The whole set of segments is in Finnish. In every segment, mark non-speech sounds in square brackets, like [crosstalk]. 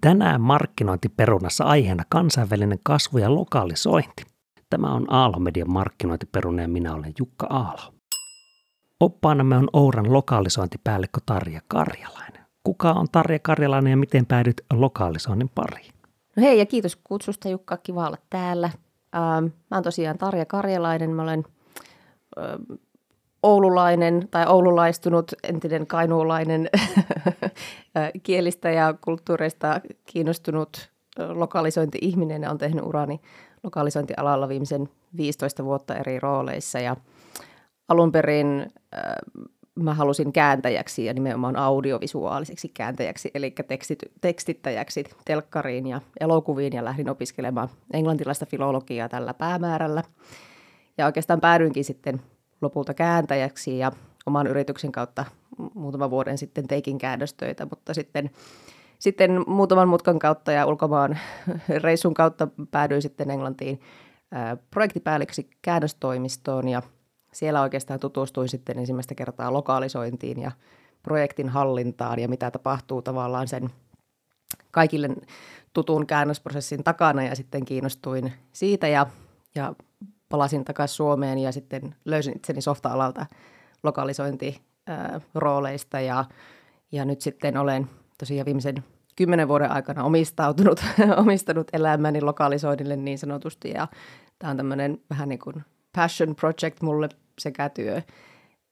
Tänään markkinointiperunassa aiheena kansainvälinen kasvu ja lokalisointi. Tämä on Aalho-median markkinointiperuna ja minä olen Jukka Aalo. Oppaanamme on Ouran lokalisointipäällikkö Tarja Karjalainen. Kuka on Tarja Karjalainen ja miten päädyt lokalisoinnin pariin? No hei ja kiitos kutsusta Jukka, kiva olla täällä. Ähm, mä oon tosiaan Tarja Karjalainen, mä olen äh, oululainen tai oululaistunut entinen kainuulainen [laughs] kielistä ja kulttuureista kiinnostunut lokalisointi-ihminen ja on tehnyt urani lokalisointialalla viimeisen 15 vuotta eri rooleissa ja alun perin äh, mä halusin kääntäjäksi ja nimenomaan audiovisuaaliseksi kääntäjäksi, eli tekstit, tekstittäjäksi telkkariin ja elokuviin ja lähdin opiskelemaan englantilaista filologiaa tällä päämäärällä. Ja oikeastaan päädyinkin sitten lopulta kääntäjäksi ja oman yrityksen kautta muutaman vuoden sitten teikin käännöstöitä, mutta sitten, sitten muutaman mutkan kautta ja ulkomaan [laughs] reissun kautta päädyin sitten Englantiin projektipäälliköksi käännöstoimistoon ja siellä oikeastaan tutustuin sitten ensimmäistä kertaa lokalisointiin ja projektin hallintaan ja mitä tapahtuu tavallaan sen kaikille tutun käännösprosessin takana ja sitten kiinnostuin siitä ja, ja palasin takaisin Suomeen ja sitten löysin itseni softa-alalta lokalisointirooleista ja, ja nyt sitten olen tosiaan viimeisen kymmenen vuoden aikana omistautunut, [laughs] omistanut elämäni lokalisoinnille niin sanotusti ja tämä on tämmöinen vähän niin kuin passion project mulle sekä työ.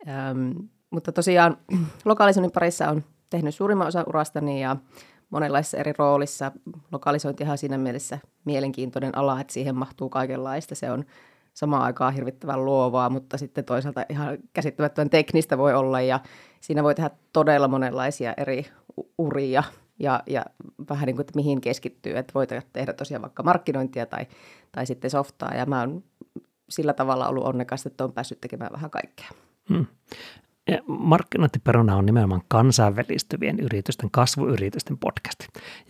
Ähm, mutta tosiaan lokalisoinnin parissa on tehnyt suurimman osa urastani ja monenlaisissa eri roolissa. Lokalisointihan siinä mielessä mielenkiintoinen ala, että siihen mahtuu kaikenlaista. Se on samaan aikaan hirvittävän luovaa, mutta sitten toisaalta ihan käsittämättömän teknistä voi olla ja siinä voi tehdä todella monenlaisia eri uria ja, ja vähän niin kuin, että mihin keskittyy, että voi tehdä tosiaan vaikka markkinointia tai, tai sitten softaa ja mä oon sillä tavalla ollut onnekas, että on päässyt tekemään vähän kaikkea. Hmm. Ja markkinointiperuna on nimenomaan kansainvälistyvien yritysten, kasvuyritysten podcast.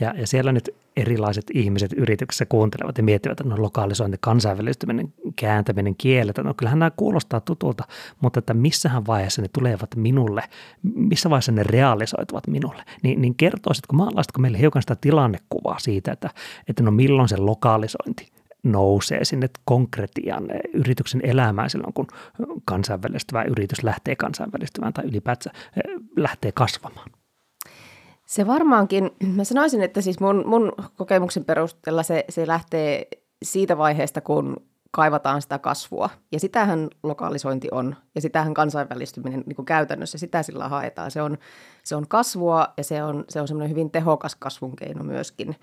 Ja, ja siellä nyt erilaiset ihmiset yrityksessä kuuntelevat ja miettivät, että no lokalisointi, kansainvälistyminen, kääntäminen, kielet, no kyllähän nämä kuulostaa tutulta, mutta että missähän vaiheessa ne tulevat minulle, missä vaiheessa ne realisoituvat minulle, niin, niin kertoisitko, maalaisitko meille hiukan sitä tilannekuvaa siitä, että, että no milloin se lokalisointi nousee sinne konkretian yrityksen elämään silloin, kun kansainvälistyvä yritys lähtee kansainvälistymään tai ylipäätään eh, lähtee kasvamaan? Se varmaankin, [clears throat] mä sanoisin, että siis mun, mun kokemuksen perusteella se, se lähtee siitä vaiheesta, kun kaivataan sitä kasvua. Ja sitähän lokalisointi on, ja sitähän kansainvälistyminen niin kuin käytännössä, sitä sillä haetaan. Se on, se on kasvua, ja se on, se on semmoinen hyvin tehokas kasvun keino myöskin.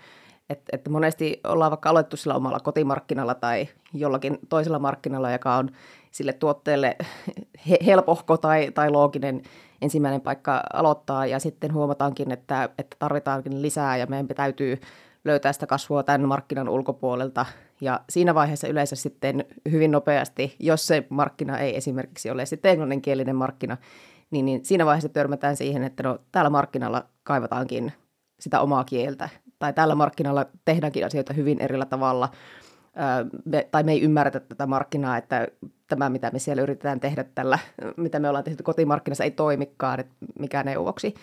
Että, että monesti ollaan vaikka aloittu sillä omalla kotimarkkinalla tai jollakin toisella markkinalla, joka on sille tuotteelle [laughs] he, helpohko tai, tai looginen ensimmäinen paikka aloittaa. Ja sitten huomataankin, että, että tarvitaankin lisää ja meidän täytyy löytää sitä kasvua tämän markkinan ulkopuolelta. Ja siinä vaiheessa yleensä sitten hyvin nopeasti, jos se markkina ei esimerkiksi ole sitten englanninkielinen markkina, niin, niin siinä vaiheessa törmätään siihen, että no, täällä markkinalla kaivataankin sitä omaa kieltä. Tai tällä markkinalla tehdäänkin asioita hyvin erillä tavalla, me, tai me ei ymmärretä tätä markkinaa, että tämä, mitä me siellä yritetään tehdä tällä, mitä me ollaan tehty kotimarkkinassa, ei toimikaan, että mikä neuvoksi.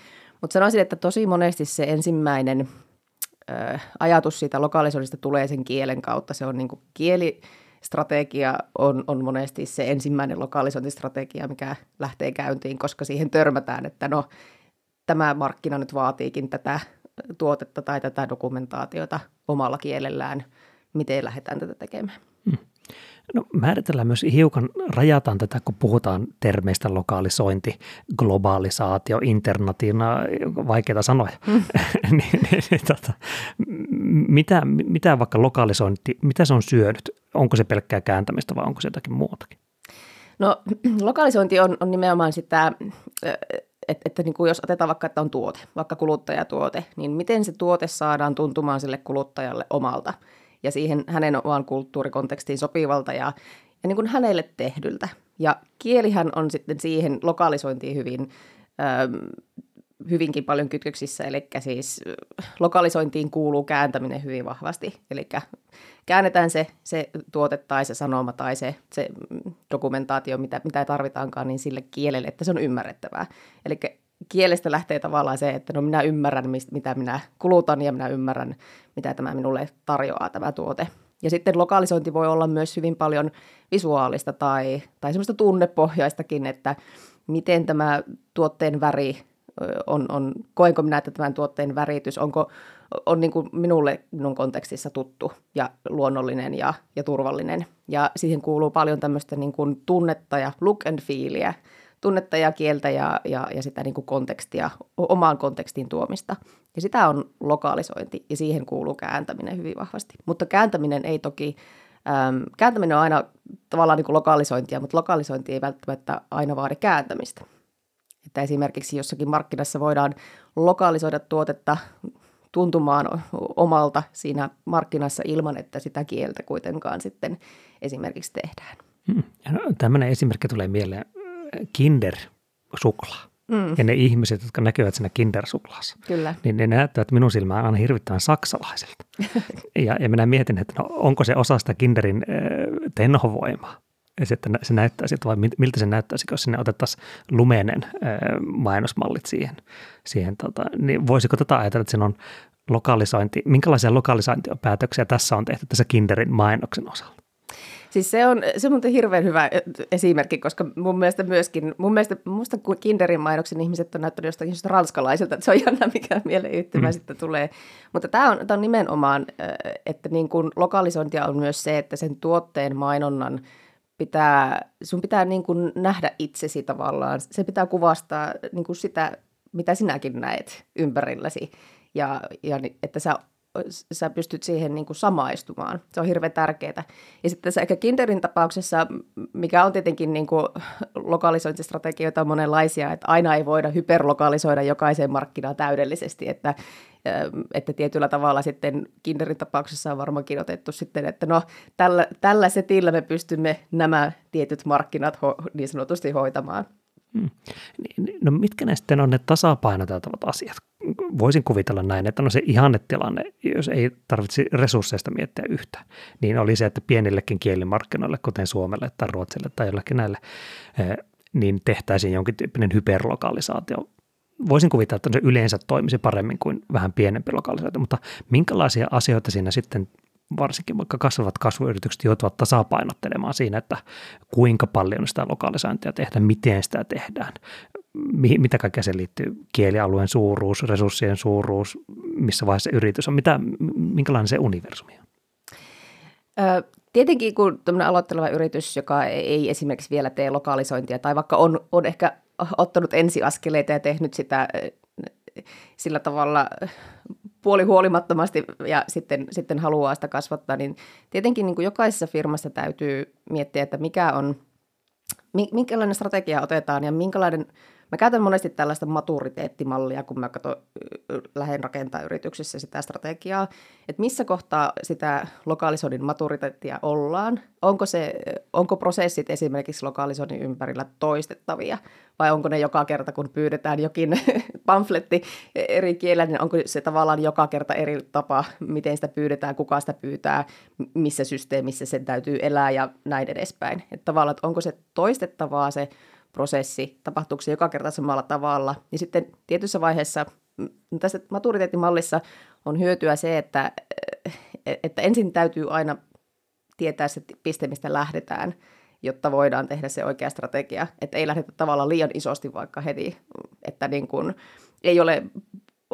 Mutta sanoisin, että tosi monesti se ensimmäinen ö, ajatus siitä lokalisoinnista tulee sen kielen kautta. Se on niin kieli, strategia on, on monesti se ensimmäinen lokalisointistrategia, mikä lähtee käyntiin, koska siihen törmätään, että no, tämä markkina nyt vaatiikin tätä tuotetta tai tätä dokumentaatiota omalla kielellään, miten lähdetään tätä tekemään. Hmm. No, määritellään myös hiukan, rajataan tätä, kun puhutaan termeistä lokalisointi, globalisaatio, internatina, vaikeita sanoja. Mm. [laughs] niin, niin, niin, tota, mitä, mitä vaikka lokalisointi, mitä se on syönyt? Onko se pelkkää kääntämistä vai onko se jotakin muutakin? No [clears throat] lokalisointi on, on nimenomaan sitä että, että niin kuin jos otetaan vaikka, että on tuote, vaikka kuluttajatuote, niin miten se tuote saadaan tuntumaan sille kuluttajalle omalta ja siihen hänen omaan kulttuurikontekstiin sopivalta ja, ja niin kuin hänelle tehdyltä. Ja kielihän on sitten siihen lokalisointiin hyvin, ähm, hyvinkin paljon kytköksissä, eli siis lokalisointiin kuuluu kääntäminen hyvin vahvasti. Eli käännetään se, se tuote tai se sanoma tai se, se dokumentaatio, mitä, mitä tarvitaankaan, niin sille kielelle, että se on ymmärrettävää. Eli kielestä lähtee tavallaan se, että no minä ymmärrän, mitä minä kulutan ja minä ymmärrän, mitä tämä minulle tarjoaa tämä tuote. Ja sitten lokalisointi voi olla myös hyvin paljon visuaalista tai, tai semmoista tunnepohjaistakin, että miten tämä tuotteen väri on, on koenko minä, että tämän tuotteen väritys, onko, on niin kuin minulle minun kontekstissa tuttu ja luonnollinen ja, ja turvallinen. Ja siihen kuuluu paljon tämmöistä niin kuin tunnetta ja look and feelia, tunnetta ja kieltä ja, ja, ja sitä niin kuin kontekstia, omaan kontekstiin tuomista. Ja sitä on lokalisointi ja siihen kuuluu kääntäminen hyvin vahvasti. Mutta kääntäminen ei toki, äm, kääntäminen on aina tavallaan niin kuin lokalisointia, mutta lokalisointi ei välttämättä aina vaadi kääntämistä. Että esimerkiksi jossakin markkinassa voidaan lokalisoida tuotetta tuntumaan omalta siinä markkinassa ilman, että sitä kieltä kuitenkaan sitten esimerkiksi tehdään. Hmm. No, tämmöinen esimerkki tulee mieleen Kinder-suklaa. Mm. Ja ne ihmiset, jotka näkyvät siinä Kinder-suklaassa, Kyllä. niin ne näyttävät minun silmään aina hirvittävän saksalaiselta. [laughs] ja, ja minä mietin, että no, onko se osa sitä Kinderin äh, tenhovoimaa. Ja sitten se näyttäisi, vai miltä se näyttäisi, jos sinne otettaisiin lumenen äh, mainosmallit siihen. siihen tota, niin voisiko tätä ajatella, että siinä on lokalisointi, minkälaisia lokalisointipäätöksiä tässä on tehty tässä Kinderin mainoksen osalla? Siis se on, se on hirveän hyvä esimerkki, koska mun mielestä myöskin, mun mielestä musta Kinderin mainoksen ihmiset on näyttänyt jostakin ranskalaisilta, että se on jännä, mikä mieleyhtymä mm. sitten tulee. Mutta tämä on, tämä on nimenomaan, että niin kuin lokalisointia on myös se, että sen tuotteen mainonnan pitää, sun pitää niin kuin nähdä itsesi tavallaan. Se pitää kuvastaa niin kuin sitä, mitä sinäkin näet ympärilläsi. Ja, ja että sä sä pystyt siihen niin kuin samaistumaan. Se on hirveän tärkeää. Ja sitten tässä ehkä Kinderin tapauksessa, mikä on tietenkin niin kuin lokalisointistrategioita on monenlaisia, että aina ei voida hyperlokalisoida jokaiseen markkinaan täydellisesti, että, että tietyllä tavalla sitten Kinderin tapauksessa on varmaankin otettu sitten, että no tällä, tällä setillä me pystymme nämä tietyt markkinat ho, niin sanotusti hoitamaan. Hmm. No mitkä ne sitten on ne tasapainoteltavat asiat? Voisin kuvitella näin, että no se ihannetilanne, jos ei tarvitse resursseista miettiä yhtä, niin oli se, että pienillekin kielimarkkinoille, kuten Suomelle tai Ruotsille tai jollekin näille, eh, niin tehtäisiin jonkin tyyppinen hyperlokalisaatio. Voisin kuvitella, että se yleensä toimisi paremmin kuin vähän pienempi lokalisaatio, mutta minkälaisia asioita siinä sitten varsinkin vaikka kasvavat kasvuyritykset joutuvat tasapainottelemaan siinä, että kuinka paljon sitä lokalisointia tehdään, miten sitä tehdään, mitä kaikkea se liittyy, kielialueen suuruus, resurssien suuruus, missä vaiheessa yritys on, mitä, minkälainen se universumi on? Tietenkin kun tämmöinen aloitteleva yritys, joka ei esimerkiksi vielä tee lokalisointia tai vaikka on, on ehkä ottanut ensiaskeleita ja tehnyt sitä sillä tavalla puoli huolimattomasti ja sitten, sitten haluaa sitä kasvattaa, niin tietenkin niin kuin jokaisessa firmassa täytyy miettiä, että mikä on, minkälainen strategia otetaan ja minkälainen Mä käytän monesti tällaista maturiteettimallia, kun mä katson, lähden rakentaa yrityksessä sitä strategiaa, että missä kohtaa sitä lokalisoinnin maturiteettia ollaan. Onko, se, onko prosessit esimerkiksi lokalisoinnin ympärillä toistettavia vai onko ne joka kerta, kun pyydetään jokin [laughs] pamfletti eri kielellä, niin onko se tavallaan joka kerta eri tapa, miten sitä pyydetään, kuka sitä pyytää, missä systeemissä sen täytyy elää ja näin edespäin. Että tavallaan, että onko se toistettavaa se prosessi, tapahtuuko se joka kerta samalla tavalla. Ja sitten tietyssä vaiheessa tässä maturiteettimallissa on hyötyä se, että, että ensin täytyy aina tietää se piste, mistä lähdetään, jotta voidaan tehdä se oikea strategia. Että ei lähdetä tavallaan liian isosti vaikka heti, että niin kuin ei ole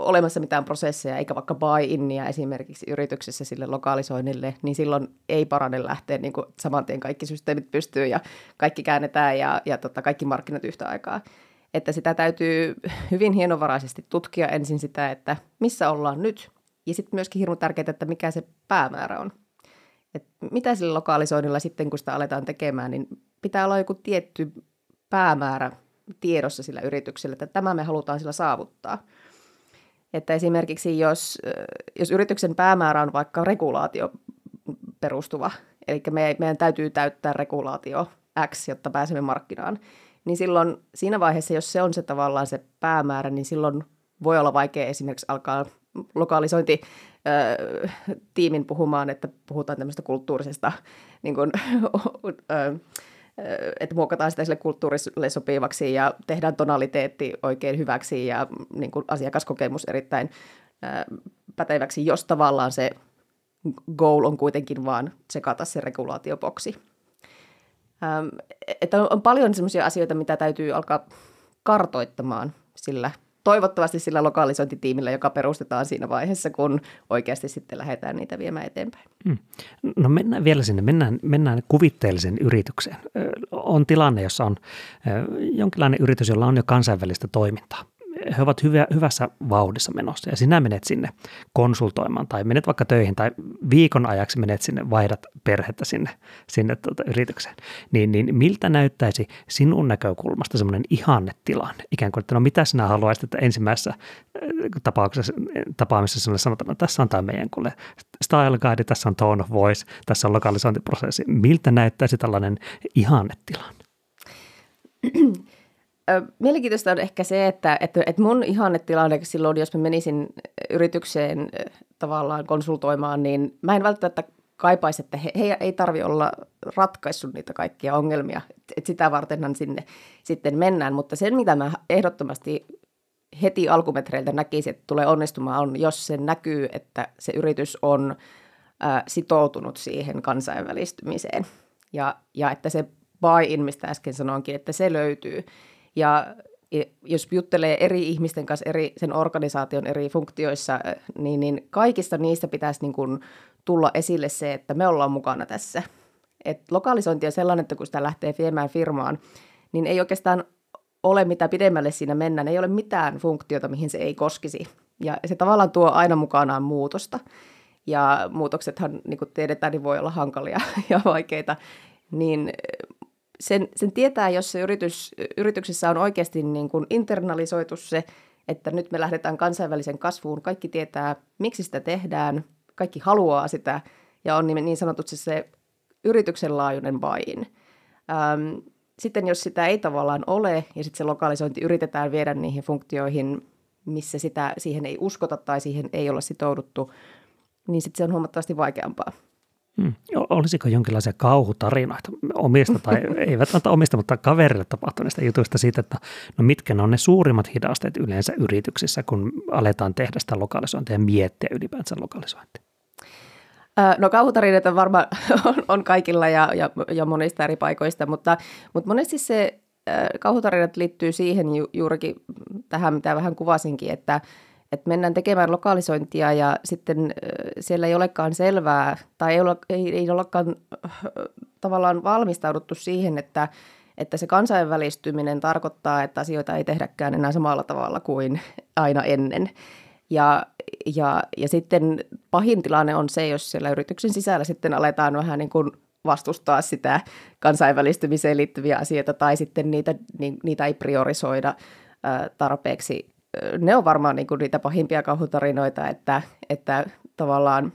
olemassa mitään prosesseja, eikä vaikka buy-innia esimerkiksi yrityksessä sille lokalisoinnille, niin silloin ei parane lähteä niin kuin saman tien kaikki systeemit pystyy ja kaikki käännetään ja, ja tota, kaikki markkinat yhtä aikaa. Että sitä täytyy hyvin hienovaraisesti tutkia ensin sitä, että missä ollaan nyt, ja sitten myöskin hirmu tärkeää, että mikä se päämäärä on. Et mitä sillä lokalisoinnilla sitten, kun sitä aletaan tekemään, niin pitää olla joku tietty päämäärä tiedossa sillä yrityksellä, että tämä me halutaan sillä saavuttaa – että esimerkiksi jos, jos yrityksen päämäärä on vaikka regulaatio perustuva, eli me, meidän täytyy täyttää regulaatio X, jotta pääsemme markkinaan, niin silloin siinä vaiheessa, jos se on se tavallaan se päämäärä, niin silloin voi olla vaikea esimerkiksi alkaa lokalisointi tiimin puhumaan, että puhutaan tämmöistä kulttuurisesta niin kuin, [laughs] että muokataan sitä sille kulttuurille sopivaksi ja tehdään tonaliteetti oikein hyväksi ja niin kuin asiakaskokemus erittäin päteväksi, jos tavallaan se goal on kuitenkin vaan tsekata se regulaatioboksi. Että on paljon sellaisia asioita, mitä täytyy alkaa kartoittamaan sillä toivottavasti sillä lokalisointitiimillä, joka perustetaan siinä vaiheessa, kun oikeasti sitten lähdetään niitä viemään eteenpäin. Hmm. No mennään vielä sinne, mennään, mennään kuvitteellisen yritykseen. On tilanne, jossa on jonkinlainen yritys, jolla on jo kansainvälistä toimintaa he ovat hyvä, hyvässä vauhdissa menossa ja sinä menet sinne konsultoimaan tai menet vaikka töihin tai viikon ajaksi menet sinne, vaihdat perhettä sinne, sinne tuota yritykseen, niin, niin miltä näyttäisi sinun näkökulmasta semmoinen ihannetilanne? Ikään kuin, että no mitä sinä haluaisit, että ensimmäisessä äh, tapauksessa, tapaamisessa sinulle sanotaan, että tässä on tämä meidän kuule style guide, tässä on tone of voice, tässä on lokalisointiprosessi. Miltä näyttäisi tällainen ihannetilanne? [clears throat] Mielenkiintoista on ehkä se, että, että, että mun ihannetilanne silloin, jos mä menisin yritykseen tavallaan konsultoimaan, niin mä en välttämättä kaipaisi, että he, he ei tarvi olla ratkaissut niitä kaikkia ongelmia. Että sitä vartenhan sinne sitten mennään. Mutta sen, mitä mä ehdottomasti heti alkumetreiltä näkisin, että tulee onnistumaan, on jos se näkyy, että se yritys on ää, sitoutunut siihen kansainvälistymiseen. Ja, ja että se buy-in, mistä äsken sanoinkin, että se löytyy. Ja jos juttelee eri ihmisten kanssa eri, sen organisaation eri funktioissa, niin, niin kaikista niistä pitäisi niin kuin tulla esille se, että me ollaan mukana tässä. Et lokalisointi on sellainen, että kun sitä lähtee viemään firmaan, niin ei oikeastaan ole mitä pidemmälle siinä mennään. Ei ole mitään funktiota, mihin se ei koskisi. Ja se tavallaan tuo aina mukanaan muutosta. Ja muutoksethan, niin kuin tiedetään, niin voi olla hankalia [laughs] ja vaikeita. Niin sen, sen tietää, jos se yritys, yrityksessä on oikeasti niin kuin internalisoitu se, että nyt me lähdetään kansainvälisen kasvuun. Kaikki tietää, miksi sitä tehdään, kaikki haluaa sitä ja on niin, niin sanotusti se yrityksen laajuinen buy-in. Ähm, sitten jos sitä ei tavallaan ole ja sitten se lokalisointi yritetään viedä niihin funktioihin, missä sitä, siihen ei uskota tai siihen ei olla sitouduttu, niin sitten se on huomattavasti vaikeampaa. Hmm. Olisiko jonkinlaisia kauhutarinoita omista tai [laughs] eivät välttämättä omista, mutta kaverille tapahtuneista jutuista siitä, että no mitkä ne on ne suurimmat hidasteet yleensä yrityksissä, kun aletaan tehdä sitä lokalisointia ja miettiä ylipäänsä lokalisointia? No kauhutarinoita varmaan [laughs] on, on kaikilla ja, ja, ja monista eri paikoista, mutta, mutta monesti se kauhutarinat liittyy siihen ju, juurikin tähän, mitä vähän kuvasinkin, että, että mennään tekemään lokalisointia ja sitten siellä ei olekaan selvää tai ei, ole, ei, ei olekaan tavallaan valmistauduttu siihen, että, että se kansainvälistyminen tarkoittaa, että asioita ei tehdäkään enää samalla tavalla kuin aina ennen. Ja, ja, ja sitten pahin tilanne on se, jos siellä yrityksen sisällä sitten aletaan vähän niin kuin vastustaa sitä kansainvälistymiseen liittyviä asioita tai sitten niitä, niitä ei priorisoida tarpeeksi ne on varmaan niin niitä pahimpia kauhutarinoita, että, että tavallaan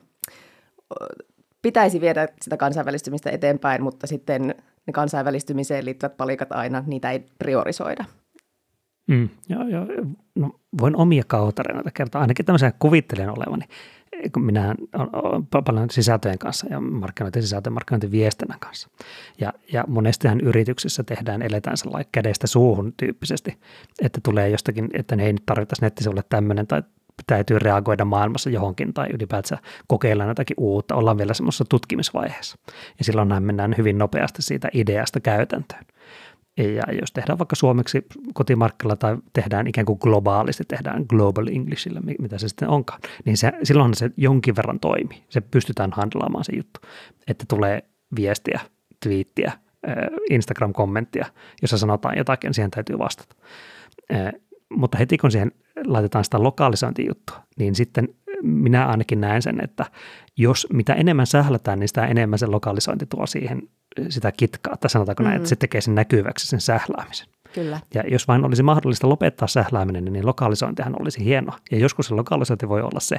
pitäisi viedä sitä kansainvälistymistä eteenpäin, mutta sitten ne kansainvälistymiseen liittyvät palikat aina, niitä ei priorisoida. Mm, joo, joo. No, voin omia kauhutarinoita kertoa, ainakin tämmöisen kuvittelen olevani kun minä olen paljon sisältöjen kanssa ja markkinointi sisältöjen markkinointi viestinnän kanssa. Ja, ja monestihan yrityksissä tehdään, eletään sellainen kädestä suuhun tyyppisesti, että tulee jostakin, että ne ei nyt tarvittaisi nettisivulle tämmöinen tai täytyy reagoida maailmassa johonkin tai ylipäätään kokeilla jotakin uutta, ollaan vielä semmoisessa tutkimisvaiheessa. Ja silloinhan mennään hyvin nopeasti siitä ideasta käytäntöön. Ja jos tehdään vaikka suomeksi kotimarkkilla tai tehdään ikään kuin globaalisti, tehdään global Englishillä, mitä se sitten onkaan, niin se, silloin se jonkin verran toimii. Se pystytään handlaamaan se juttu, että tulee viestiä, twiittiä, Instagram-kommenttia, jossa sanotaan jotakin, niin siihen täytyy vastata. Mutta heti kun siihen laitetaan sitä lokalisointijuttua, niin sitten minä ainakin näen sen, että jos mitä enemmän sählätään, niin sitä enemmän se lokalisointi tuo siihen sitä kitkaa, tai sanotaanko mm. näin, että se tekee sen näkyväksi sen sähläämisen. Kyllä. Ja jos vain olisi mahdollista lopettaa sählääminen, niin lokalisointihan olisi hienoa. Ja joskus se lokalisointi voi olla se,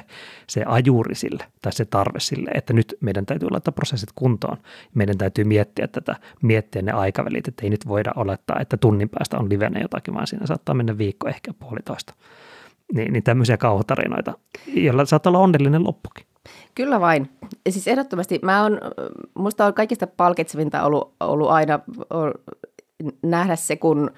se ajuri sille tai se tarve sille, että nyt meidän täytyy laittaa prosessit kuntoon. Meidän täytyy miettiä tätä, miettiä ne aikavälit, että ei nyt voida olettaa, että tunnin päästä on livenä jotakin, vaan siinä saattaa mennä viikko, ehkä puolitoista. Niin, niin tämmöisiä kauhutarinoita, joilla saattaa olla onnellinen loppukin. Kyllä vain. Siis ehdottomasti mä on, musta on kaikista palkitsevinta ollut, ollut aina nähdä se, kun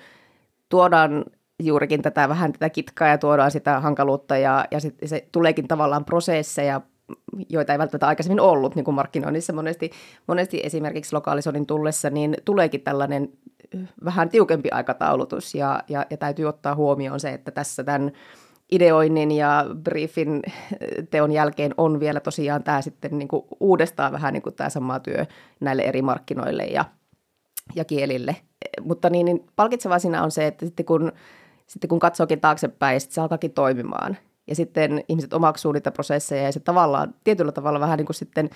tuodaan juurikin tätä vähän tätä kitkaa ja tuodaan sitä hankaluutta ja, ja sit se tuleekin tavallaan prosesseja, joita ei välttämättä aikaisemmin ollut niin kuin markkinoinnissa monesti, monesti esimerkiksi lokaalisoinnin tullessa, niin tuleekin tällainen vähän tiukempi aikataulutus ja, ja, ja täytyy ottaa huomioon se, että tässä tämän ideoinnin ja briefin teon jälkeen on vielä tosiaan tämä sitten niin kuin uudestaan vähän niin kuin tämä sama työ näille eri markkinoille ja, ja kielille. Mutta niin, niin palkitsevaa siinä on se, että sitten kun, sitten kun katsookin taaksepäin, sitten se alkaakin toimimaan. Ja sitten ihmiset omaksuu niitä prosesseja ja se tavallaan tietyllä tavalla vähän niin kuin sitten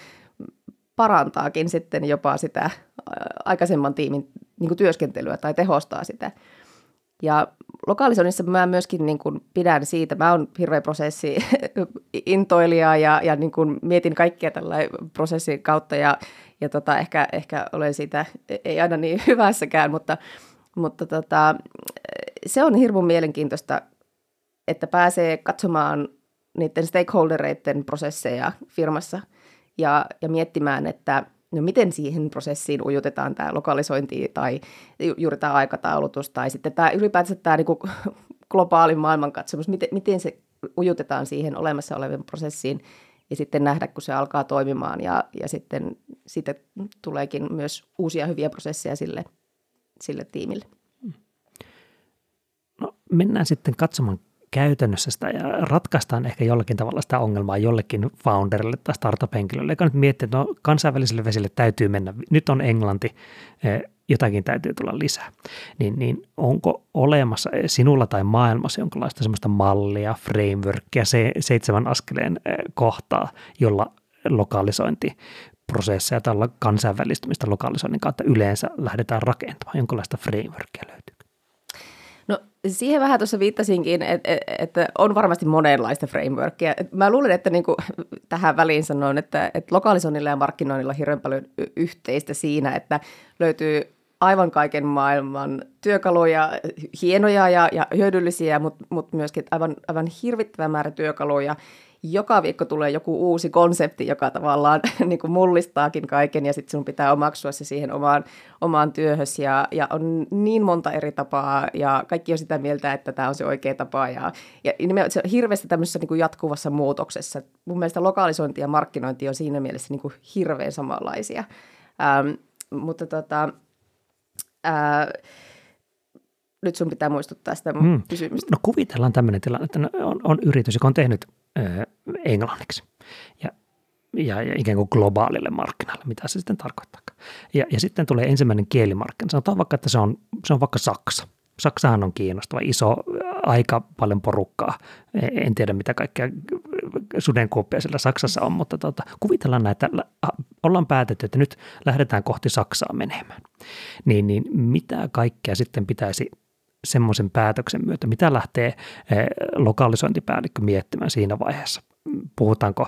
parantaakin sitten jopa sitä aikaisemman tiimin niin kuin työskentelyä tai tehostaa sitä. Ja lokaalisoinnissa mä myöskin niin kuin pidän siitä, mä oon hirveä prosessi [laughs] intoilija ja, ja niin kuin mietin kaikkia tällä prosessin kautta ja, ja tota, ehkä, ehkä olen siitä ei aina niin [laughs] hyvässäkään, mutta, mutta tota, se on hirveän mielenkiintoista, että pääsee katsomaan niiden stakeholdereiden prosesseja firmassa ja, ja miettimään, että – no miten siihen prosessiin ujutetaan tämä lokalisointi tai juuri tämä aikataulutus tai sitten tämä ylipäätänsä tämä niin [laughs] globaali maailmankatsomus, miten, miten se ujutetaan siihen olemassa olevien prosessiin ja sitten nähdä, kun se alkaa toimimaan ja, ja sitten siitä tuleekin myös uusia hyviä prosesseja sille, sille tiimille. No, mennään sitten katsomaan käytännössä sitä ja ratkaistaan ehkä jollakin tavalla sitä ongelmaa jollekin founderille tai startup-henkilölle, joka nyt miettii, että no, kansainvälisille vesille täytyy mennä. Nyt on Englanti, eh, jotakin täytyy tulla lisää. Niin, niin onko olemassa sinulla tai maailmassa jonkinlaista semmoista mallia, frameworkia, se, seitsemän askeleen eh, kohtaa, jolla lokalisointi prosesseja tai kansainvälistymistä lokalisoinnin kautta yleensä lähdetään rakentamaan, jonkinlaista frameworkia löytyy? Siihen vähän tuossa viittasinkin, että, että on varmasti monenlaista frameworkia. Mä luulen, että niin kuin tähän väliin sanoin, että, että lokalisoinnilla ja markkinoinnilla on hirveän paljon yhteistä siinä, että löytyy aivan kaiken maailman työkaluja, hienoja ja, ja hyödyllisiä, mutta, mutta myöskin aivan, aivan hirvittävä määrä työkaluja, joka viikko tulee joku uusi konsepti, joka tavallaan [laughs] niin kuin mullistaakin kaiken ja sitten sinun pitää omaksua se siihen omaan, omaan työhösi ja, ja on niin monta eri tapaa ja kaikki on sitä mieltä, että tämä on se oikea tapa ja, ja se on hirveästi tämmöisessä niin kuin jatkuvassa muutoksessa. Mun mielestä lokalisointi ja markkinointi on siinä mielessä niin kuin hirveän samanlaisia, ähm, mutta tota, äh, nyt sun pitää muistuttaa sitä mun mm. kysymystä. No kuvitellaan tämmöinen tilanne, että on, on yritys, joka on tehnyt englanniksi ja, ja, ja ikään kuin globaalille markkinalle, mitä se sitten tarkoittaa. Ja, ja sitten tulee ensimmäinen kielimarkkina. Sanotaan vaikka, että se on, se on vaikka Saksa. Saksahan on kiinnostava, iso, aika paljon porukkaa. E, en tiedä, mitä kaikkea sudenkuoppia siellä Saksassa on, mutta tota, kuvitellaan näitä, ollaan päätetty, että nyt lähdetään kohti Saksaa menemään. Niin, niin mitä kaikkea sitten pitäisi semmoisen päätöksen myötä, mitä lähtee eh, lokalisointipäällikkö miettimään siinä vaiheessa? Puhutaanko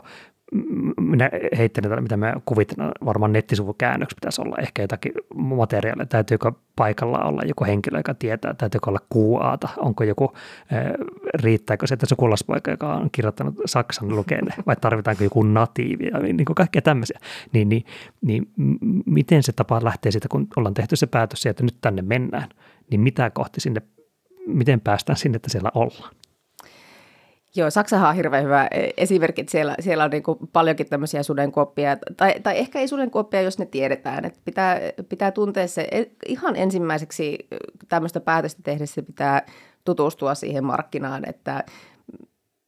minä heittelen tätä, mitä mä kuvittelen, varmaan nettisivukäännöksi pitäisi olla ehkä jotakin materiaalia. Täytyykö paikalla olla joku henkilö, joka tietää, täytyykö olla QAta, onko joku, riittääkö se, että sukulaspoika, joka on kirjoittanut Saksan lukeen, [laughs] vai tarvitaanko joku natiivi ja niin kuin kaikkea tämmöisiä. Niin, niin, niin miten se tapa lähtee siitä, kun ollaan tehty se päätös että nyt tänne mennään, niin mitä kohti sinne, miten päästään sinne, että siellä ollaan? Joo, Saksahan on hirveän hyvä esimerkki, siellä, siellä on niin paljonkin tämmöisiä sudenkuoppia, tai, tai ehkä ei sudenkuoppia, jos ne tiedetään, että pitää, pitää tuntea se e, ihan ensimmäiseksi tämmöistä päätöstä tehdessä pitää tutustua siihen markkinaan, että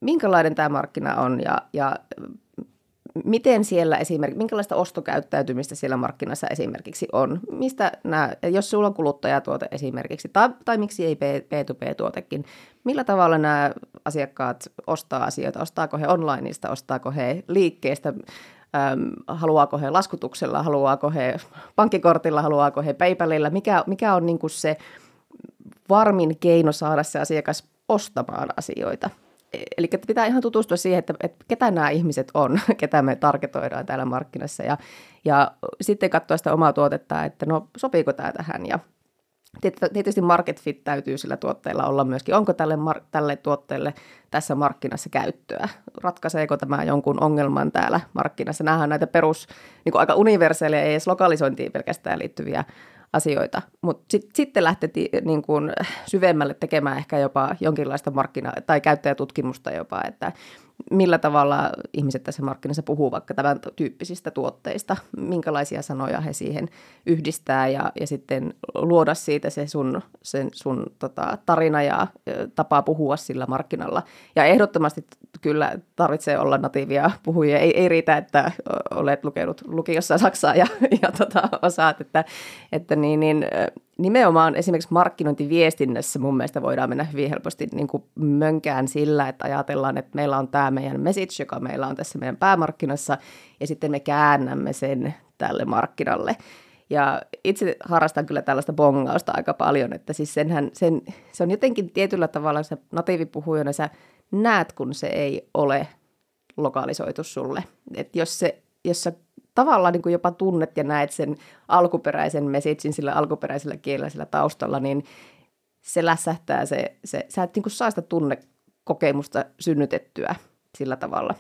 minkälainen tämä markkina on ja, ja miten siellä esimerkiksi, minkälaista ostokäyttäytymistä siellä markkinassa esimerkiksi on, mistä nämä, jos sulla on kuluttajatuote esimerkiksi, tai, tai miksi ei B2B-tuotekin, millä tavalla nämä asiakkaat ostaa asioita, ostaako he onlineista, ostaako he liikkeestä, äm, haluaako he laskutuksella, haluaako he pankkikortilla, haluaako he PayPalilla, mikä, mikä on niin se varmin keino saada se asiakas ostamaan asioita – eli pitää ihan tutustua siihen, että, että ketä nämä ihmiset on, [laughs] ketä me targetoidaan täällä markkinassa ja, ja sitten katsoa sitä omaa tuotetta, että no sopiiko tämä tähän ja Tietysti market fit täytyy sillä tuotteella olla myöskin. Onko tälle, mar- tälle tuotteelle tässä markkinassa käyttöä? Ratkaiseeko tämä jonkun ongelman täällä markkinassa? Nähdään näitä perus, niin aika universaaleja, ei edes lokalisointiin pelkästään liittyviä asioita. Mutta sit, sitten lähti niin kuin syvemmälle tekemään ehkä jopa jonkinlaista markkina- tai käyttäjätutkimusta jopa, että millä tavalla ihmiset tässä markkinassa puhuu vaikka tämän tyyppisistä tuotteista, minkälaisia sanoja he siihen yhdistää ja, ja sitten luoda siitä se sun, sen sun tota, tarina ja tapa puhua sillä markkinalla. Ja ehdottomasti kyllä tarvitsee olla natiivia puhujia. Ei, ei riitä, että olet lukenut lukiossa Saksaa ja, [laughs] ja tota, osaat, että, että niin, niin, nimenomaan esimerkiksi markkinointiviestinnässä mun mielestä voidaan mennä hyvin helposti niin kuin mönkään sillä, että ajatellaan, että meillä on tämä meidän message, joka meillä on tässä meidän päämarkkinassa, ja sitten me käännämme sen tälle markkinalle. Ja itse harrastan kyllä tällaista bongausta aika paljon, että siis senhän, sen, se on jotenkin tietyllä tavalla se natiivipuhujana, sä näet, kun se ei ole lokalisoitu sulle. Et jos, se, jos sä tavallaan niin kuin jopa tunnet ja näet sen alkuperäisen messagein sillä alkuperäisellä kielellä sillä taustalla, niin se lässähtää se, se sä et niin kuin saa sitä tunnekokemusta synnytettyä sillä tavalla.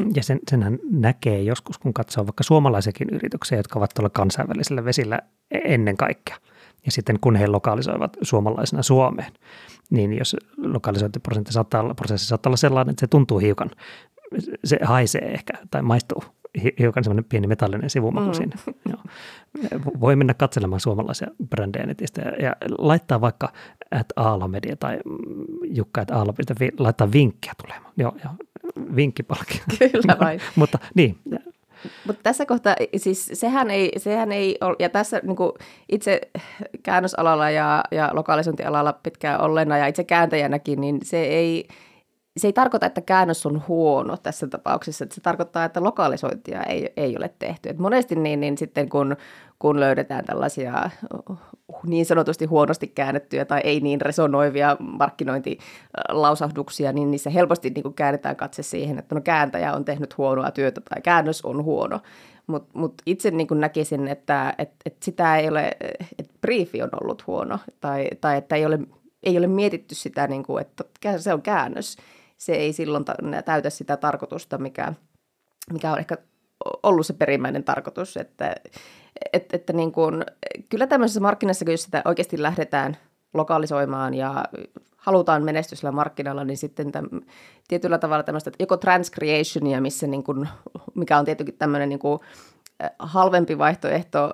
Mm, ja sen, senhän näkee joskus, kun katsoo vaikka suomalaisiakin yrityksiä, jotka ovat tuolla kansainvälisellä vesillä e-, ennen kaikkea. Ja sitten kun he lokalisoivat suomalaisena Suomeen, niin jos lokalisointiprosessi saattaa olla, prosessi saattaa olla sellainen, että se tuntuu hiukan, se haisee ehkä tai maistuu hiukan semmoinen pieni metallinen sivumaku mm. siinä. [laughs] Joo. Voi mennä katselemaan suomalaisia brändejä netistä ja, ja laittaa vaikka at aalamedia tai jukka at aala.fi, laittaa vinkkejä tulemaan. Joo, joo vinkkipalkki. [laughs] Kyllä vain. [laughs] Mutta niin, mutta tässä kohtaa, siis sehän ei, sehän ei ole, ja tässä niin itse käännösalalla ja, ja lokalisointialalla pitkään olleena ja itse kääntäjänäkin, niin se ei, se ei tarkoita, että käännös on huono tässä tapauksessa, että se tarkoittaa, että lokalisointia ei, ei ole tehty. Et monesti niin, niin sitten kun, kun löydetään tällaisia niin sanotusti huonosti käännettyjä tai ei niin resonoivia markkinointilausahduksia, niin niissä helposti niin käännetään katse siihen, että no kääntäjä on tehnyt huonoa työtä tai käännös on huono. Mutta mut itse niin kuin näkisin, että et, et sitä ei ole, että briefi on ollut huono tai, tai että ei ole, ei ole mietitty sitä, niin kuin, että se on käännös se ei silloin täytä sitä tarkoitusta, mikä, mikä on ehkä ollut se perimmäinen tarkoitus, että, että, että niin kuin, kyllä tämmöisessä markkinassa, jos sitä oikeasti lähdetään lokalisoimaan ja halutaan menestysellä markkinalla, niin sitten täm, tietyllä tavalla tämmöistä joko transcreationia, missä niin kuin, mikä on tietenkin tämmöinen niin kuin, halvempi vaihtoehto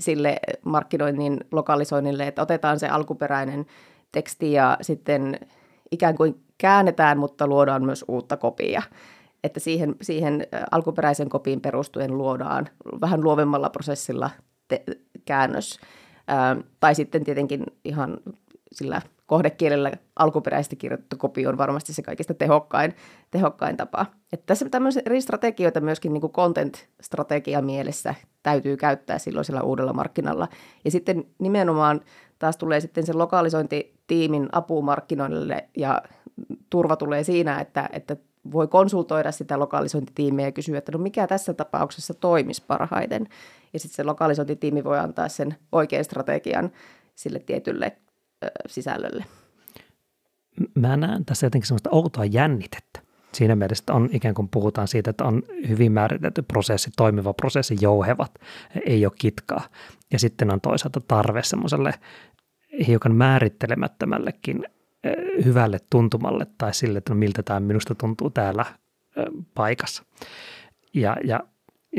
sille markkinoinnin lokalisoinnille, että otetaan se alkuperäinen teksti ja sitten ikään kuin käännetään, mutta luodaan myös uutta kopia. Että siihen, siihen alkuperäisen kopiin perustuen luodaan vähän luovemmalla prosessilla te- käännös. Ää, tai sitten tietenkin ihan sillä kohdekielellä alkuperäisesti kirjoitettu kopio on varmasti se kaikista tehokkain, tehokkain tapa. Että tässä tämmöisiä eri strategioita myöskin niin content-strategia mielessä täytyy käyttää silloisella uudella markkinalla. Ja sitten nimenomaan taas tulee sitten se lokalisointitiimin apu markkinoille ja turva tulee siinä, että, että voi konsultoida sitä lokalisointitiimiä ja kysyä, että no mikä tässä tapauksessa toimisi parhaiten. Ja sitten se lokalisointitiimi voi antaa sen oikean strategian sille tietylle ö, sisällölle. Mä näen tässä jotenkin sellaista outoa jännitettä. Siinä mielessä on ikään kuin puhutaan siitä, että on hyvin määritelty prosessi, toimiva prosessi, jouhevat, ei ole kitkaa. Ja sitten on toisaalta tarve semmoiselle hiukan määrittelemättömällekin hyvälle tuntumalle tai sille, että no miltä tämä minusta tuntuu täällä paikassa. Ja, ja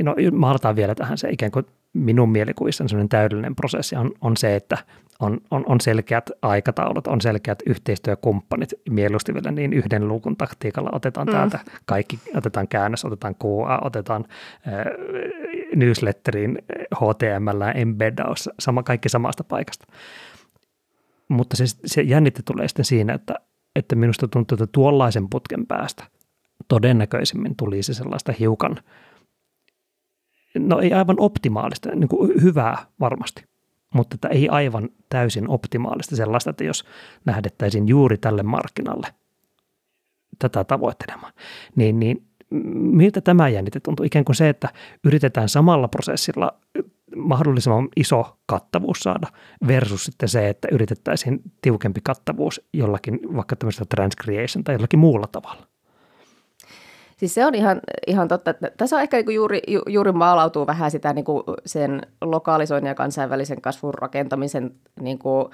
no, mahdotaan vielä tähän se ikään kuin minun mielikuvissa sellainen täydellinen prosessi on, on se, että on, on, on selkeät aikataulut, on selkeät yhteistyökumppanit, mieluusti vielä niin yhden luukun taktiikalla otetaan mm. täältä kaikki, otetaan käännös, otetaan QA, otetaan äh, newsletterin, HTML, embeddaus, sama, kaikki samasta paikasta mutta se, se jännite tulee sitten siinä, että, että minusta tuntuu, että tuollaisen putken päästä todennäköisemmin tulisi sellaista hiukan, no ei aivan optimaalista, niin kuin hyvää varmasti, mutta että ei aivan täysin optimaalista sellaista, että jos lähdettäisiin juuri tälle markkinalle tätä tavoittelemaan, niin, niin miltä tämä jännite tuntuu? Ikään kuin se, että yritetään samalla prosessilla mahdollisimman iso kattavuus saada versus sitten se, että yritettäisiin tiukempi kattavuus jollakin vaikka tämmöistä transcreation tai jollakin muulla tavalla. Siis se on ihan, ihan totta. Tässä on ehkä niin juuri, ju, juuri maalautuu vähän sitä niin kuin sen lokalisoinnin ja kansainvälisen kasvun rakentamisen niin kuin,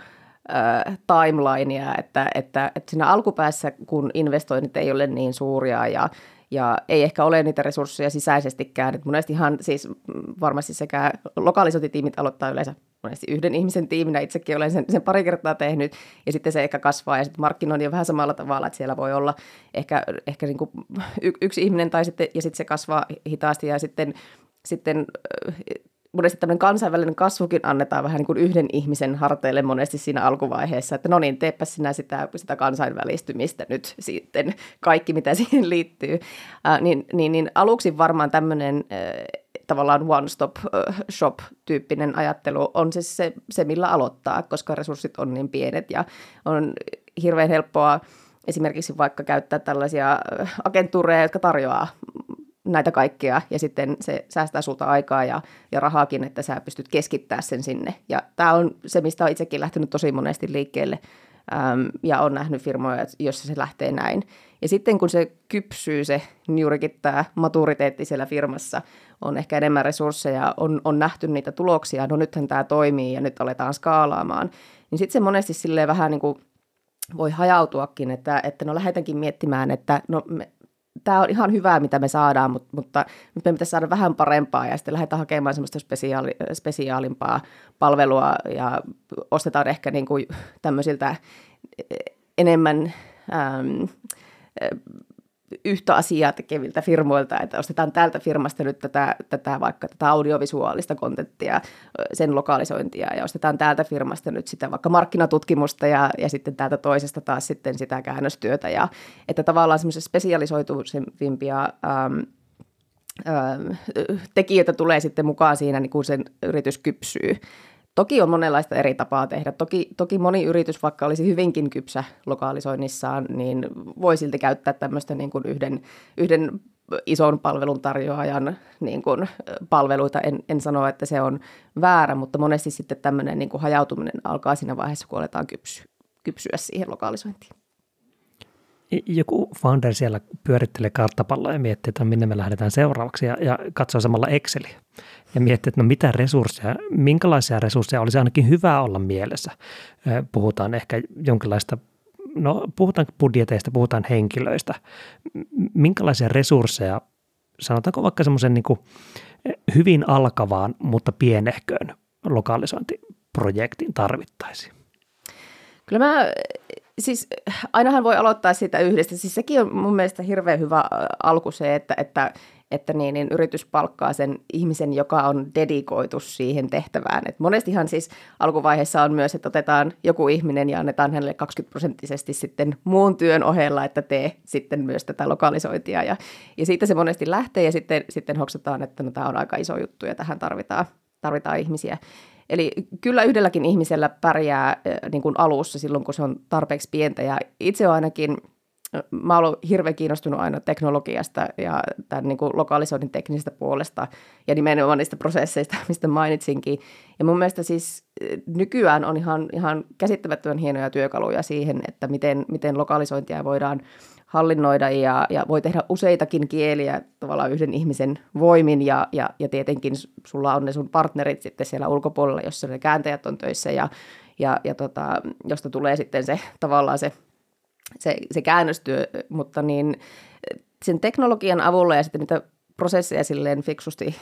äh, timelinea, että, että, että siinä alkupäässä, kun investoinnit ei ole niin suuria ja ja ei ehkä ole niitä resursseja sisäisestikään. Et monesti ihan siis varmasti sekä lokalisointitiimit aloittaa yleensä monesti yhden ihmisen tiiminä, itsekin olen sen, sen pari kertaa tehnyt, ja sitten se ehkä kasvaa, ja sitten markkinointi on vähän samalla tavalla, että siellä voi olla ehkä, ehkä niin kuin yksi ihminen, tai sitten, ja sitten se kasvaa hitaasti, ja sitten, sitten monesti tämmöinen kansainvälinen kasvukin annetaan vähän niin kuin yhden ihmisen harteille monesti siinä alkuvaiheessa, että no niin, teepä sinä sitä, sitä kansainvälistymistä nyt sitten, kaikki mitä [laughs] siihen liittyy. Äh, niin, niin, niin aluksi varmaan tämmöinen äh, tavallaan one-stop shop-tyyppinen ajattelu on siis se, se, millä aloittaa, koska resurssit on niin pienet ja on hirveän helppoa esimerkiksi vaikka käyttää tällaisia agentuureja, jotka tarjoaa näitä kaikkea ja sitten se säästää sulta aikaa ja, ja rahaakin, että sä pystyt keskittämään sen sinne. Ja tämä on se, mistä on itsekin lähtenyt tosi monesti liikkeelle äm, ja on nähnyt firmoja, joissa se lähtee näin. Ja sitten kun se kypsyy se, juurikin tämä maturiteetti siellä firmassa, on ehkä enemmän resursseja, on, on nähty niitä tuloksia, no nythän tämä toimii ja nyt aletaan skaalaamaan, niin sitten se monesti silleen vähän niin kuin voi hajautuakin, että, että no lähdetäänkin miettimään, että no me, tämä on ihan hyvää, mitä me saadaan, mutta, mutta nyt me pitäisi saada vähän parempaa ja sitten lähdetään hakemaan semmoista spesiaali, spesiaalimpaa palvelua ja ostetaan ehkä niin kuin tämmöisiltä enemmän äm, yhtä asiaa tekeviltä firmoilta, että ostetaan tältä firmasta nyt tätä, tätä vaikka tätä audiovisuaalista kontenttia, sen lokalisointia ja ostetaan täältä firmasta nyt sitä vaikka markkinatutkimusta ja, ja sitten täältä toisesta taas sitten sitä käännöstyötä ja että tavallaan semmoisia spesialisoituvimpia ähm, tekijöitä tulee sitten mukaan siinä, niin kun sen yritys kypsyy. Toki on monenlaista eri tapaa tehdä. Toki, toki moni yritys, vaikka olisi hyvinkin kypsä lokalisoinnissaan, niin voi silti käyttää tämmöistä niin kuin yhden, yhden ison palveluntarjoajan niin kuin palveluita. En, en sano, että se on väärä, mutta monesti sitten tämmöinen niin kuin hajautuminen alkaa siinä vaiheessa, kun aletaan kypsyä, kypsyä siihen lokalisointiin joku founder siellä pyörittelee karttapalloa ja miettii, että minne me lähdetään seuraavaksi ja, ja katsoo samalla Exceliä ja miettii, että no mitä resursseja, minkälaisia resursseja olisi ainakin hyvä olla mielessä. Puhutaan ehkä jonkinlaista, no puhutaan budjeteista, puhutaan henkilöistä. Minkälaisia resursseja, sanotaanko vaikka semmoisen niin hyvin alkavaan, mutta pienehköön lokalisointiprojektiin tarvittaisiin? Kyllä mä siis ainahan voi aloittaa siitä yhdestä. Siis sekin on mun mielestä hirveän hyvä alku se, että, että, että niin, niin yritys palkkaa sen ihmisen, joka on dedikoitu siihen tehtävään. Et monestihan siis alkuvaiheessa on myös, että otetaan joku ihminen ja annetaan hänelle 20 prosenttisesti sitten muun työn ohella, että tee sitten myös tätä lokalisointia. Ja, ja siitä se monesti lähtee ja sitten, sitten hoksataan, että no, tämä on aika iso juttu ja tähän tarvitaan, tarvitaan ihmisiä. Eli kyllä yhdelläkin ihmisellä pärjää niin kuin alussa silloin, kun se on tarpeeksi pientä. Ja itse olen ainakin, mä olen hirveän kiinnostunut aina teknologiasta ja tämän niin kuin lokalisoinnin teknisestä puolesta ja nimenomaan niistä prosesseista, [laughs] mistä mainitsinkin. Ja mun mielestä siis nykyään on ihan, ihan käsittämättömän hienoja työkaluja siihen, että miten, miten lokalisointia voidaan hallinnoida ja, ja voi tehdä useitakin kieliä tavallaan yhden ihmisen voimin. Ja, ja, ja tietenkin sulla on ne sun partnerit sitten siellä ulkopuolella, jossa ne kääntäjät on töissä ja, ja, ja tota, josta tulee sitten se [laughs] tavallaan se, se, se käännöstyö, mutta niin sen teknologian avulla ja sitten niitä prosesseja silleen fiksusti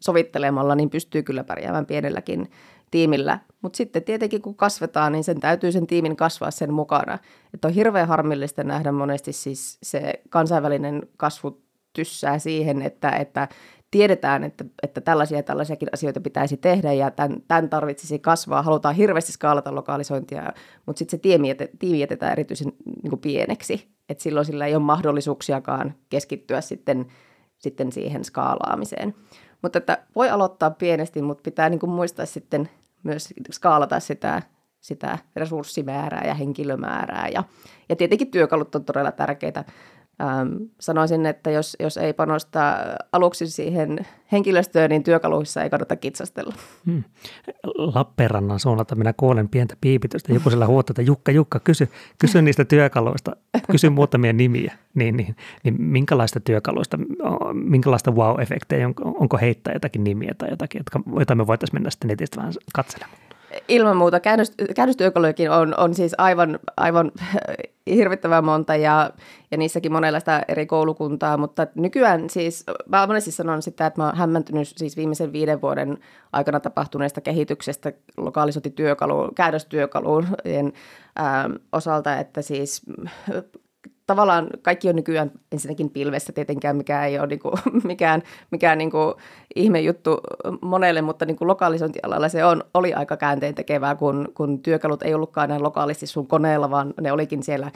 sovittelemalla, niin pystyy kyllä pärjäämään pienelläkin tiimillä. Mutta sitten tietenkin kun kasvetaan, niin sen täytyy sen tiimin kasvaa sen mukana. Että on hirveän harmillista nähdä monesti siis se kansainvälinen kasvu tyssää siihen, että, että tiedetään, että, että tällaisia ja tällaisiakin asioita pitäisi tehdä ja tämän, tämän tarvitsisi kasvaa. Halutaan hirveästi skaalata lokalisointia, mutta sitten se tiimi, tiimi jätetään erityisen niin pieneksi. että silloin sillä ei ole mahdollisuuksiakaan keskittyä sitten, sitten siihen skaalaamiseen. Mutta että voi aloittaa pienesti, mutta pitää niin kuin muistaa sitten myös skaalata sitä, sitä resurssimäärää ja henkilömäärää. Ja, ja tietenkin työkalut on todella tärkeitä. Ähm, sanoisin, että jos, jos ei panosta aluksi siihen henkilöstöön, niin työkaluissa ei kannata kitsastella. Hmm. Lappeenrannan suunnalta minä kuulen pientä piipitystä. Joku siellä huutaa, että Jukka, Jukka, kysy, kysy niistä työkaluista, kysy muutamia nimiä. Niin, niin, niin minkälaista työkaluista, minkälaista wow-efektejä, onko, onko heittää jotakin nimiä tai jotakin, joita me voitaisiin mennä sitten netistä vähän katselemaan? Ilman muuta. Käännös, käännöstyökalujakin on, on siis aivan, aivan [laughs] hirvittävän monta ja, ja niissäkin monenlaista eri koulukuntaa, mutta nykyään siis, mä monesti sanon sitä, että mä oon hämmentynyt siis viimeisen viiden vuoden aikana tapahtuneesta kehityksestä lokalisointityökaluun, käännöstyökalujen ää, osalta, että siis tavallaan kaikki on nykyään ensinnäkin pilvessä tietenkään, mikä ei ole niin kuin, [laughs] mikään, mikään niin kuin ihme juttu monelle, mutta niin kuin lokalisointialalla se on, oli aika käänteen tekevää, kun, kun työkalut ei ollutkaan enää lokaalisti sun koneella, vaan ne olikin siellä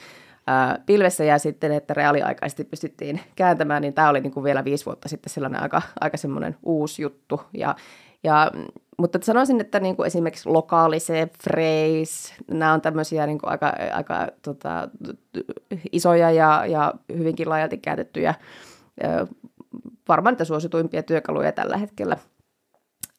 ää, pilvessä. Ja sitten, että reaaliaikaisesti pystyttiin kääntämään, niin tämä oli niin kuin vielä viisi vuotta sitten sellainen aika, aika semmoinen uusi juttu. Ja, ja mutta sanoisin, että niin kuin esimerkiksi lokaalise, phrase, nämä on tämmöisiä niin kuin aika, aika tota, isoja ja, ja hyvinkin laajalti käytettyjä, varmaan niitä suosituimpia työkaluja tällä hetkellä.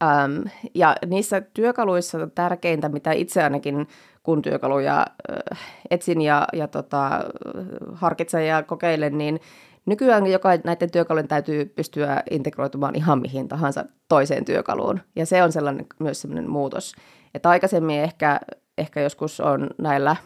Ähm, ja niissä työkaluissa tärkeintä, mitä itse ainakin kun työkaluja äh, etsin ja, ja tota, harkitsen ja kokeilen, niin Nykyään joka näiden työkalujen täytyy pystyä integroitumaan ihan mihin tahansa toiseen työkaluun. Ja se on sellainen, myös sellainen muutos. Että aikaisemmin ehkä, ehkä joskus on näillä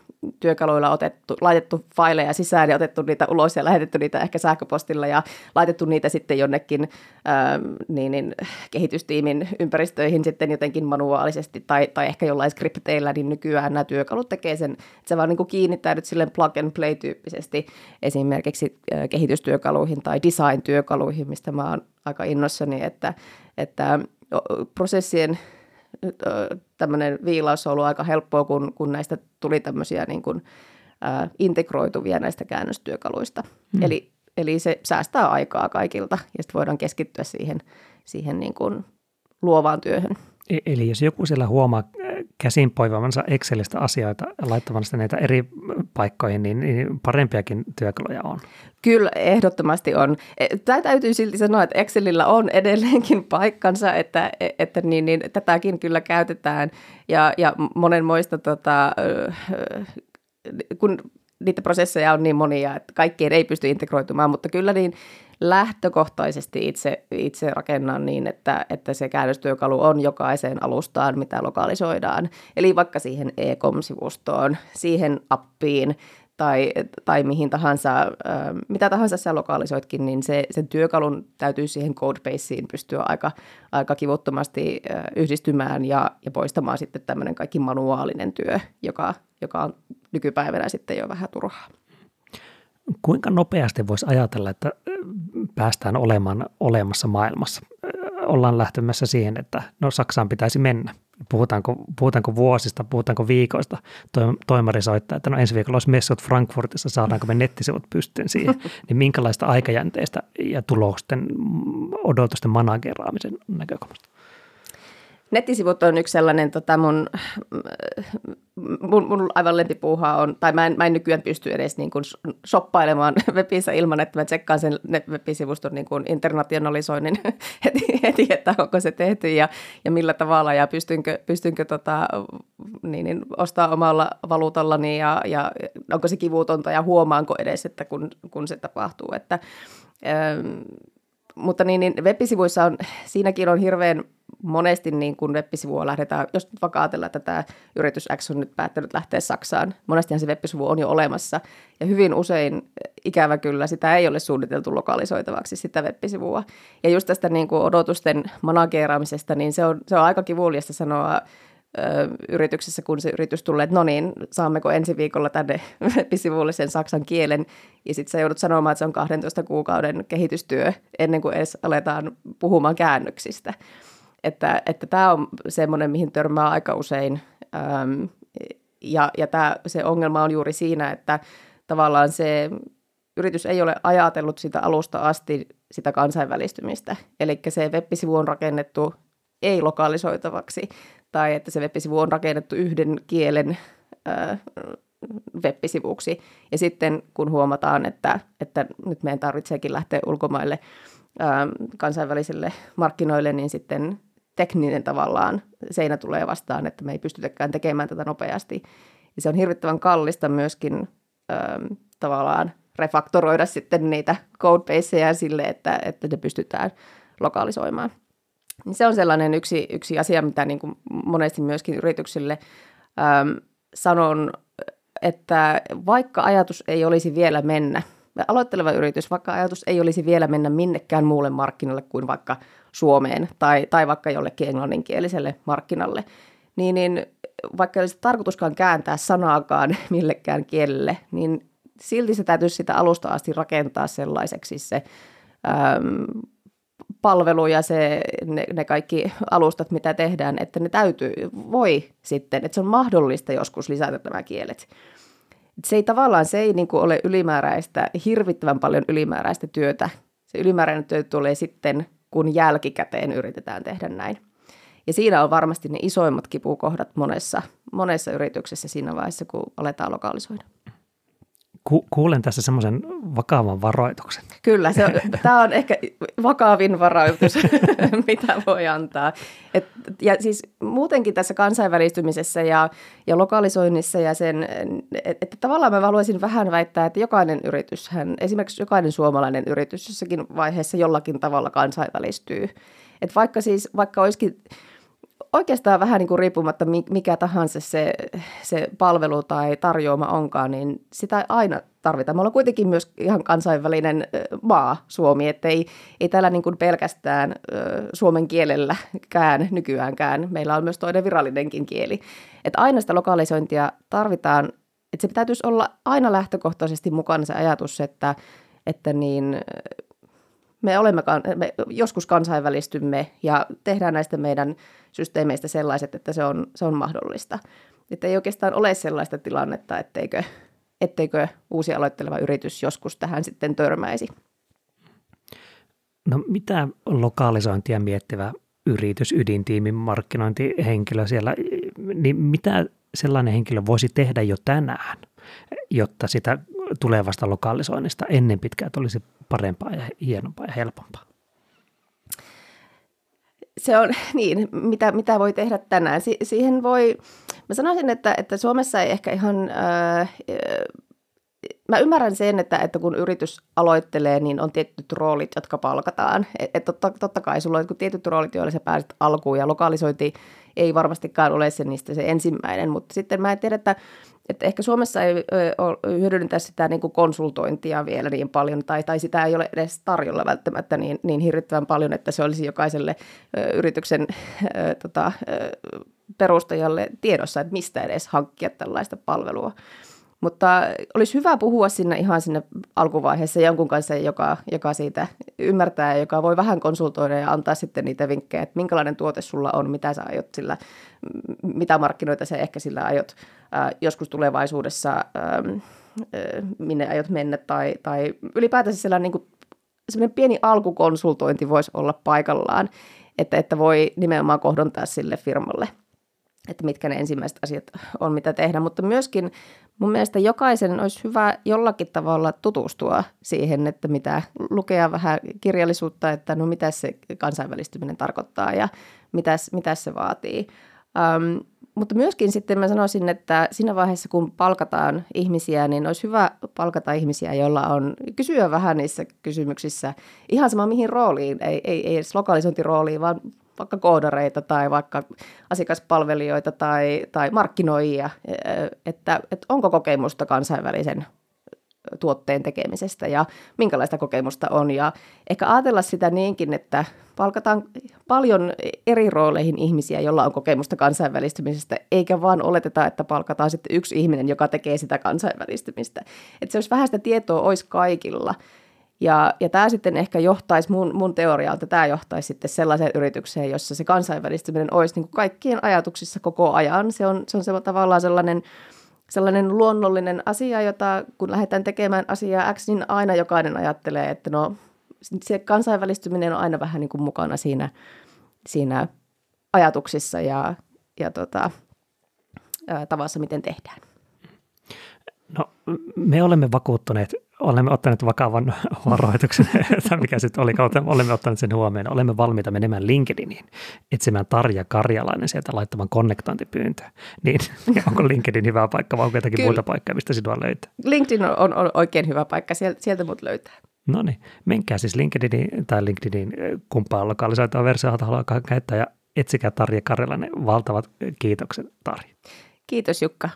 työkaluilla otettu, laitettu faileja sisään ja otettu niitä ulos ja lähetetty niitä ehkä sähköpostilla ja laitettu niitä sitten jonnekin ää, niin, niin, kehitystiimin ympäristöihin sitten jotenkin manuaalisesti tai, tai ehkä jollain skripteillä, niin nykyään nämä työkalut tekee sen, että se vaan niin kiinnittää nyt silleen plug and play tyyppisesti esimerkiksi ää, kehitystyökaluihin tai design-työkaluihin, mistä mä oon aika innossani, että, että prosessien tämmöinen viilaus on ollut aika helppoa, kun, kun näistä tuli tämmöisiä niin kuin, ää, integroituvia näistä käännöstyökaluista. Mm. Eli, eli se säästää aikaa kaikilta ja sitten voidaan keskittyä siihen, siihen niin kuin luovaan työhön. E-, eli jos joku siellä huomaa käsin poivamansa Excelistä asioita laittavansa näitä eri paikkoihin, niin, niin parempiakin työkaluja on. Kyllä, ehdottomasti on. E, Tämä täytyy silti sanoa, että Excelillä on edelleenkin paikkansa, että, että niin, niin, tätäkin kyllä käytetään ja, ja monenmoista, tota, kun niitä prosesseja on niin monia, että kaikkien ei pysty integroitumaan, mutta kyllä niin lähtökohtaisesti itse, itse rakennan niin, että, että se käännöstyökalu on jokaiseen alustaan, mitä lokalisoidaan. Eli vaikka siihen e-com-sivustoon, siihen appiin tai, tai mihin tahansa, mitä tahansa sä lokalisoitkin, niin se, sen työkalun täytyy siihen codebaseen pystyä aika, aika kivuttomasti yhdistymään ja, ja poistamaan sitten tämmöinen kaikki manuaalinen työ, joka, joka on nykypäivänä sitten jo vähän turhaa. Kuinka nopeasti voisi ajatella, että päästään olemaan olemassa maailmassa? Ollaan lähtemässä siihen, että no Saksaan pitäisi mennä. Puhutaanko, puhutaanko vuosista, puhutaanko viikoista? Toimari soittaa, että no ensi viikolla olisi messut Frankfurtissa, saadaanko me nettisivut pystyyn siihen. [laughs] Niin minkälaista aikajänteistä ja tulosten odotusten manageraamisen näkökulmasta? Nettisivut on yksi sellainen, tota mun, mun, mun aivan lempipuuhaa on, tai mä en, mä en nykyään pysty edes niin kuin shoppailemaan [laughs] webissä ilman, että mä tsekkaan sen web-sivuston niin kuin internationalisoinnin [laughs] heti, heti, että onko se tehty ja, ja millä tavalla ja pystynkö, pystynkö tota, niin, niin, ostaa omalla valuutallani ja, ja onko se kivutonta ja huomaanko edes, että kun, kun se tapahtuu, että ähm, mutta niin, niin web-sivuissa on, siinäkin on hirveän monesti niin kun web-sivua lähdetään, jos nyt vaikka ajatellaan, että tämä yritys X on nyt päättänyt lähteä Saksaan, monestihan se web-sivu on jo olemassa, ja hyvin usein ikävä kyllä sitä ei ole suunniteltu lokalisoitavaksi sitä web-sivua. Ja just tästä niin kuin odotusten manageeraamisesta, niin se on, se on aika kivuliasta sanoa yrityksessä, kun se yritys tulee, että no niin, saammeko ensi viikolla tänne [laughs] web-sivulle sen saksan kielen, ja sitten sä joudut sanomaan, että se on 12 kuukauden kehitystyö ennen kuin edes aletaan puhumaan käännöksistä. Että, että tämä on semmoinen, mihin törmää aika usein. Ja ja tää, se ongelma on juuri siinä, että tavallaan se yritys ei ole ajatellut sitä alusta asti sitä kansainvälistymistä. Eli se web-sivu on rakennettu ei-lokalisoitavaksi, tai että se web-sivu on rakennettu yhden kielen web-sivuksi. Ja sitten kun huomataan, että, että nyt meidän tarvitseekin lähteä ulkomaille kansainvälisille markkinoille, niin sitten tekninen tavallaan seinä tulee vastaan, että me ei pystytäkään tekemään tätä nopeasti. Ja se on hirvittävän kallista myöskin ää, tavallaan refaktoroida sitten niitä codebaseja sille, että, että ne pystytään lokalisoimaan. Niin se on sellainen yksi, yksi asia, mitä niin kuin monesti myöskin yrityksille äm, sanon, että vaikka ajatus ei olisi vielä mennä, aloitteleva yritys, vaikka ajatus ei olisi vielä mennä minnekään muulle markkinalle kuin vaikka Suomeen tai, tai vaikka jollekin englanninkieliselle markkinalle, niin, niin vaikka ei olisi tarkoituskaan kääntää sanaakaan [laughs] millekään kielelle, niin silti se täytyisi sitä alusta asti rakentaa sellaiseksi se äm, palvelu ja se, ne, ne kaikki alustat, mitä tehdään, että ne täytyy, voi sitten, että se on mahdollista joskus lisätä nämä kielet. Se ei tavallaan, se ei niin ole ylimääräistä, hirvittävän paljon ylimääräistä työtä. Se ylimääräinen työ tulee sitten, kun jälkikäteen yritetään tehdä näin. Ja siinä on varmasti ne isoimmat kipukohdat monessa, monessa yrityksessä siinä vaiheessa, kun aletaan lokalisoida ku, kuulen tässä semmoisen vakavan varoituksen. Kyllä, se on, [laughs] tämä on ehkä vakavin varoitus, [laughs] mitä voi antaa. Et, ja siis muutenkin tässä kansainvälistymisessä ja, ja lokalisoinnissa ja sen, että et, tavallaan mä haluaisin vähän väittää, että jokainen yritys, esimerkiksi jokainen suomalainen yritys jossakin vaiheessa jollakin tavalla kansainvälistyy. Et vaikka siis, vaikka olisikin oikeastaan vähän niin kuin riippumatta mikä tahansa se, se palvelu tai tarjoama onkaan, niin sitä aina tarvitaan. Me ollaan kuitenkin myös ihan kansainvälinen maa, Suomi, että ei, ei täällä niin kuin pelkästään suomen kielelläkään nykyäänkään. Meillä on myös toinen virallinenkin kieli. Että aina sitä lokalisointia tarvitaan, että se täytyisi olla aina lähtökohtaisesti mukana se ajatus, että, että niin me olemme, me joskus kansainvälistymme ja tehdään näistä meidän systeemeistä sellaiset, että se on, se on mahdollista. Että ei oikeastaan ole sellaista tilannetta, etteikö, etteikö uusi aloitteleva yritys joskus tähän sitten törmäisi. No mitä lokalisointia miettivä yritys, ydintiimin markkinointihenkilö siellä, niin mitä sellainen henkilö voisi tehdä jo tänään, jotta sitä tulevasta lokalisoinnista ennen pitkään olisi parempaa ja hienompaa ja helpompaa? Se on [laughs] niin, mitä, mitä voi tehdä tänään. Si- siihen voi, mä sanoisin, että, että Suomessa ei ehkä ihan, äh, mä ymmärrän sen, että, että kun yritys aloittelee, niin on tietyt roolit, jotka palkataan. Et, et totta, totta kai sulla on tietyt roolit, joilla sä pääset alkuun ja lokalisointi ei varmastikaan ole se niistä se ensimmäinen, mutta sitten mä en tiedä, että että ehkä Suomessa ei hyödynnetä sitä niin kuin konsultointia vielä niin paljon, tai, tai sitä ei ole edes tarjolla välttämättä niin, niin hirvittävän paljon, että se olisi jokaiselle ö, yrityksen ö, tota, ö, perustajalle tiedossa, että mistä edes hankkia tällaista palvelua. Mutta olisi hyvä puhua sinne ihan sinne alkuvaiheessa jonkun kanssa, joka, joka siitä ymmärtää ja joka voi vähän konsultoida ja antaa sitten niitä vinkkejä, että minkälainen tuote sulla on, mitä sä aiot sillä, mitä markkinoita sä ehkä sillä aiot äh, joskus tulevaisuudessa, ähm, äh, minne aiot mennä tai, tai ylipäätänsä sellainen, niin kuin, pieni alkukonsultointi voisi olla paikallaan, että, että voi nimenomaan kohdontaa sille firmalle – että mitkä ne ensimmäiset asiat on, mitä tehdä. Mutta myöskin mun mielestä jokaisen olisi hyvä jollakin tavalla tutustua siihen, että mitä lukea vähän kirjallisuutta, että no mitä se kansainvälistyminen tarkoittaa ja mitä, mitä se vaatii. Um, mutta myöskin sitten mä sanoisin, että siinä vaiheessa kun palkataan ihmisiä, niin olisi hyvä palkata ihmisiä, joilla on kysyä vähän niissä kysymyksissä ihan sama mihin rooliin, ei, ei, ei edes lokalisointirooliin, vaan vaikka koodareita tai vaikka asiakaspalvelijoita tai, tai markkinoijia, että, että onko kokemusta kansainvälisen tuotteen tekemisestä ja minkälaista kokemusta on. Ja ehkä ajatella sitä niinkin, että palkataan paljon eri rooleihin ihmisiä, joilla on kokemusta kansainvälistymisestä, eikä vaan oleteta, että palkataan sitten yksi ihminen, joka tekee sitä kansainvälistymistä. Että se olisi vähän sitä tietoa olisi kaikilla. Ja, ja tämä sitten ehkä johtaisi mun, mun teorialta, tämä johtaisi sitten sellaiseen yritykseen, jossa se kansainvälistyminen olisi niin kuin kaikkien ajatuksissa koko ajan. Se on, se on se, tavallaan sellainen, sellainen luonnollinen asia, jota kun lähdetään tekemään asiaa X, niin aina jokainen ajattelee, että no se kansainvälistyminen on aina vähän niin kuin mukana siinä, siinä ajatuksissa ja, ja tota, tavassa, miten tehdään. No me olemme vakuuttuneet, olemme ottaneet vakavan [laughs] varoituksen, [laughs] tai mikä sitten oli, olemme ottaneet sen huomioon. Olemme valmiita menemään LinkedIniin etsimään Tarja Karjalainen sieltä laittamaan konnektointipyyntöä. Niin [laughs] onko LinkedIn hyvä paikka vai onko jotakin Kyllä. muuta paikkaa, mistä sinua löytää? LinkedIn on, on, on oikein hyvä paikka, sieltä, sieltä mut löytää. No niin, menkää siis LinkedInin tai LinkedInin kumpaan lokalisoitua versiota haluaa käyttää ja etsikää Tarja Karjalainen. Valtavat kiitokset Tarja. Kiitos Jukka.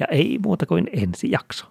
Ja ei muuta kuin ensi jakso.